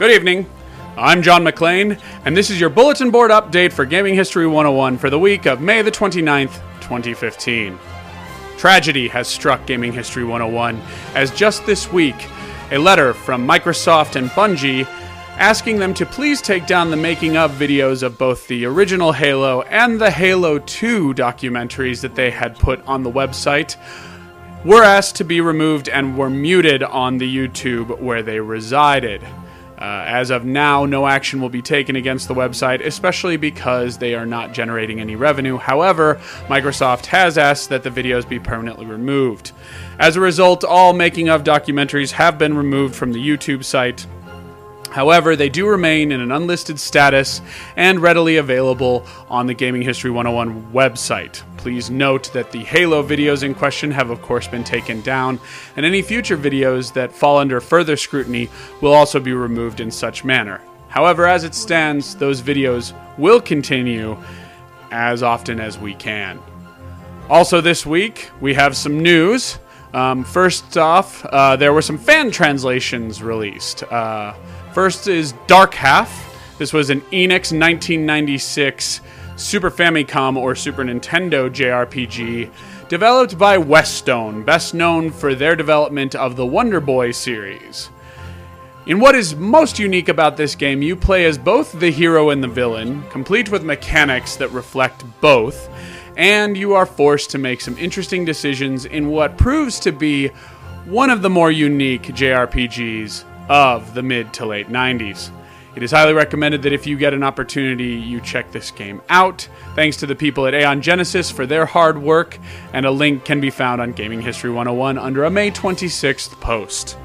Good evening. I'm John McLean, and this is your bulletin board update for Gaming History 101 for the week of May the 29th, 2015. Tragedy has struck Gaming History 101 as just this week, a letter from Microsoft and Bungie asking them to please take down the making of videos of both the original Halo and the Halo 2 documentaries that they had put on the website were asked to be removed and were muted on the YouTube where they resided. Uh, as of now, no action will be taken against the website, especially because they are not generating any revenue. However, Microsoft has asked that the videos be permanently removed. As a result, all making of documentaries have been removed from the YouTube site. However, they do remain in an unlisted status and readily available on the Gaming History 101 website. Please note that the Halo videos in question have, of course, been taken down, and any future videos that fall under further scrutiny will also be removed in such manner. However, as it stands, those videos will continue as often as we can. Also, this week, we have some news. Um, first off, uh, there were some fan translations released. Uh, First is Dark Half. This was an Enix 1996 Super Famicom or Super Nintendo JRPG developed by Westone, best known for their development of the Wonder Boy series. In what is most unique about this game, you play as both the hero and the villain, complete with mechanics that reflect both, and you are forced to make some interesting decisions in what proves to be one of the more unique JRPGs of the mid to late 90s. It is highly recommended that if you get an opportunity, you check this game out. Thanks to the people at Aeon Genesis for their hard work, and a link can be found on Gaming History 101 under a May 26th post.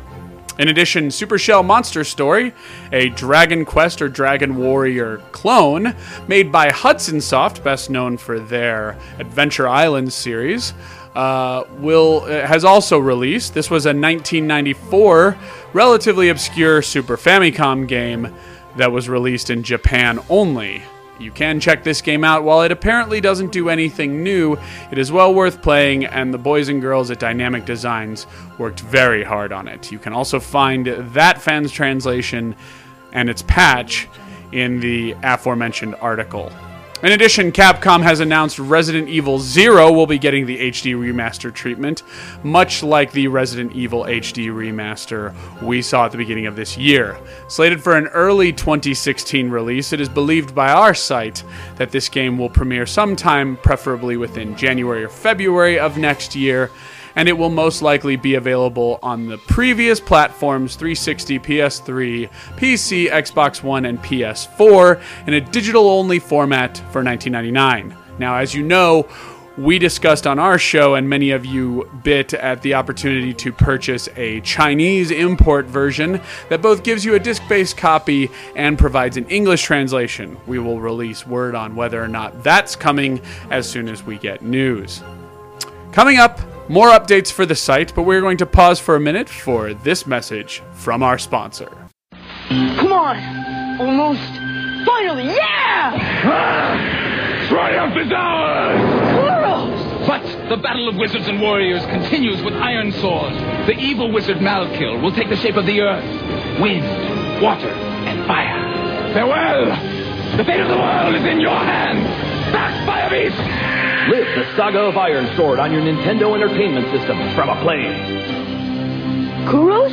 In addition, Super Shell Monster Story, a Dragon Quest or Dragon Warrior clone made by Hudson Soft, best known for their Adventure Island series, uh, will uh, has also released. This was a 1994 relatively obscure Super Famicom game that was released in Japan only. You can check this game out. While it apparently doesn't do anything new, it is well worth playing, and the boys and girls at Dynamic Designs worked very hard on it. You can also find that fan's translation and its patch in the aforementioned article. In addition, Capcom has announced Resident Evil Zero will be getting the HD remaster treatment, much like the Resident Evil HD remaster we saw at the beginning of this year. Slated for an early 2016 release, it is believed by our site that this game will premiere sometime, preferably within January or February of next year and it will most likely be available on the previous platforms 360, PS3, PC, Xbox One, and PS4 in a digital only format for 1999. Now, as you know, we discussed on our show, and many of you bit at the opportunity to purchase a Chinese import version that both gives you a disc based copy and provides an English translation. We will release word on whether or not that's coming as soon as we get news. Coming up, more updates for the site, but we're going to pause for a minute for this message from our sponsor. Come on! Almost! Finally, yeah! Ah, triumph is ours! Squirrels! But the battle of wizards and warriors continues with Iron Sword. The evil wizard Malkil will take the shape of the earth, wind, water, and fire. Farewell! The fate of the world is in your hands! Back, Fire Beast! Live the saga of Iron Sword on your Nintendo Entertainment System from Acclaim. Kuros?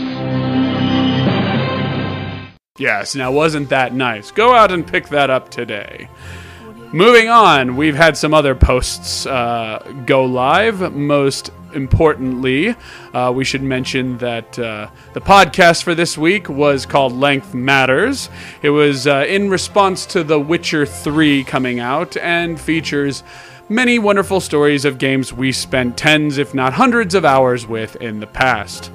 Yes, now wasn't that nice? Go out and pick that up today. Moving on, we've had some other posts uh, go live. Most importantly, uh, we should mention that uh, the podcast for this week was called Length Matters. It was uh, in response to The Witcher 3 coming out and features many wonderful stories of games we spent tens, if not hundreds, of hours with in the past.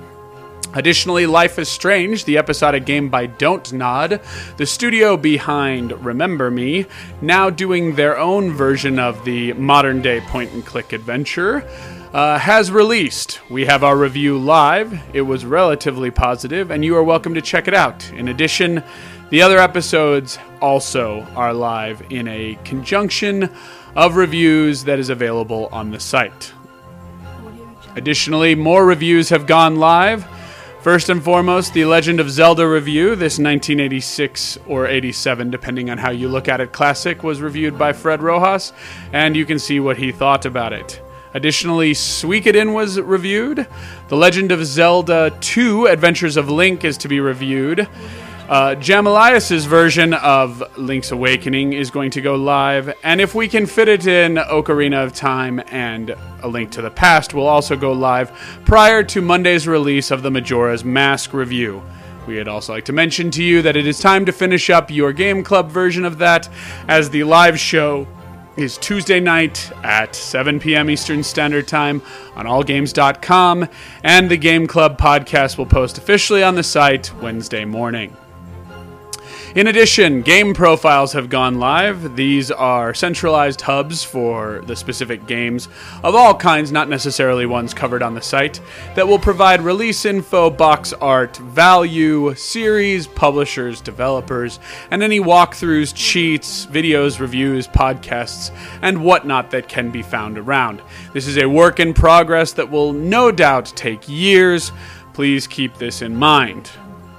Additionally, Life is Strange, the episodic game by Dontnod, the studio behind Remember Me, now doing their own version of the modern day point and click adventure, uh, has released. We have our review live. It was relatively positive, and you are welcome to check it out. In addition, the other episodes also are live in a conjunction of reviews that is available on the site. Additionally, more reviews have gone live. First and foremost, the Legend of Zelda review. This 1986 or 87, depending on how you look at it, classic was reviewed by Fred Rojas, and you can see what he thought about it. Additionally, Suikoden was reviewed. The Legend of Zelda 2 Adventures of Link is to be reviewed. Uh, Jamalias's version of Link's Awakening is going to go live, and if we can fit it in, Ocarina of Time and A Link to the Past will also go live prior to Monday's release of the Majora's Mask review. We'd also like to mention to you that it is time to finish up your Game Club version of that, as the live show is Tuesday night at 7 p.m. Eastern Standard Time on allgames.com, and the Game Club podcast will post officially on the site Wednesday morning. In addition, game profiles have gone live. These are centralized hubs for the specific games of all kinds, not necessarily ones covered on the site, that will provide release info, box art, value, series, publishers, developers, and any walkthroughs, cheats, videos, reviews, podcasts, and whatnot that can be found around. This is a work in progress that will no doubt take years. Please keep this in mind.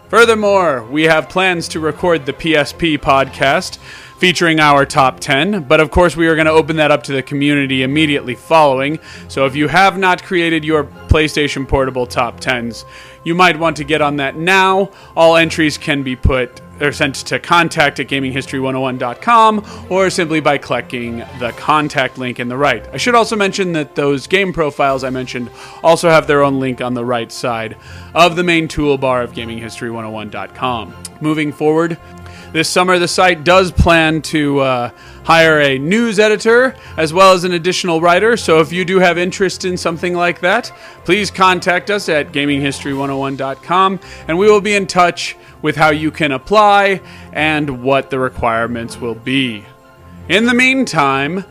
Furthermore, we have plans to record the PSP podcast featuring our top 10, but of course, we are going to open that up to the community immediately following. So if you have not created your PlayStation Portable top 10s, you might want to get on that now. All entries can be put or sent to contact at gaminghistory101.com or simply by clicking the contact link in the right. I should also mention that those game profiles I mentioned also have their own link on the right side of the main toolbar of gaminghistory101.com. Moving forward, this summer the site does plan to uh, hire a news editor as well as an additional writer. So if you do have interest in something like that, please contact us at gaminghistory101.com and we will be in touch with how you can apply and what the requirements will be. In the meantime,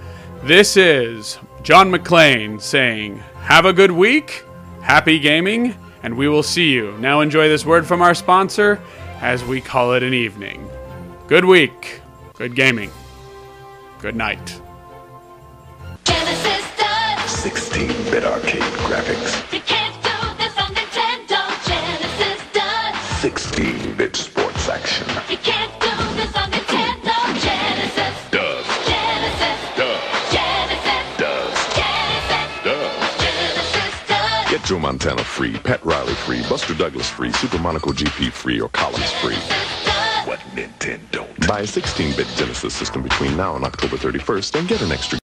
this is John McClane saying, Have a good week, happy gaming, and we will see you. Now enjoy this word from our sponsor as we call it an evening. Good week, good gaming, good night. Genesis does. 16-bit arcade graphics, You can't do this on Nintendo. Genesis does. 16-bit sports action, You can't do this on Nintendo. Genesis. does, Genesis. does, Genesis. does, Genesis. does. Genesis does. Get Joe Montana free, Pat Riley free, Buster Douglas free, Super Monaco GP free, or Columns free. Nintendo. Buy a 16-bit Genesis system between now and October 31st and get an extra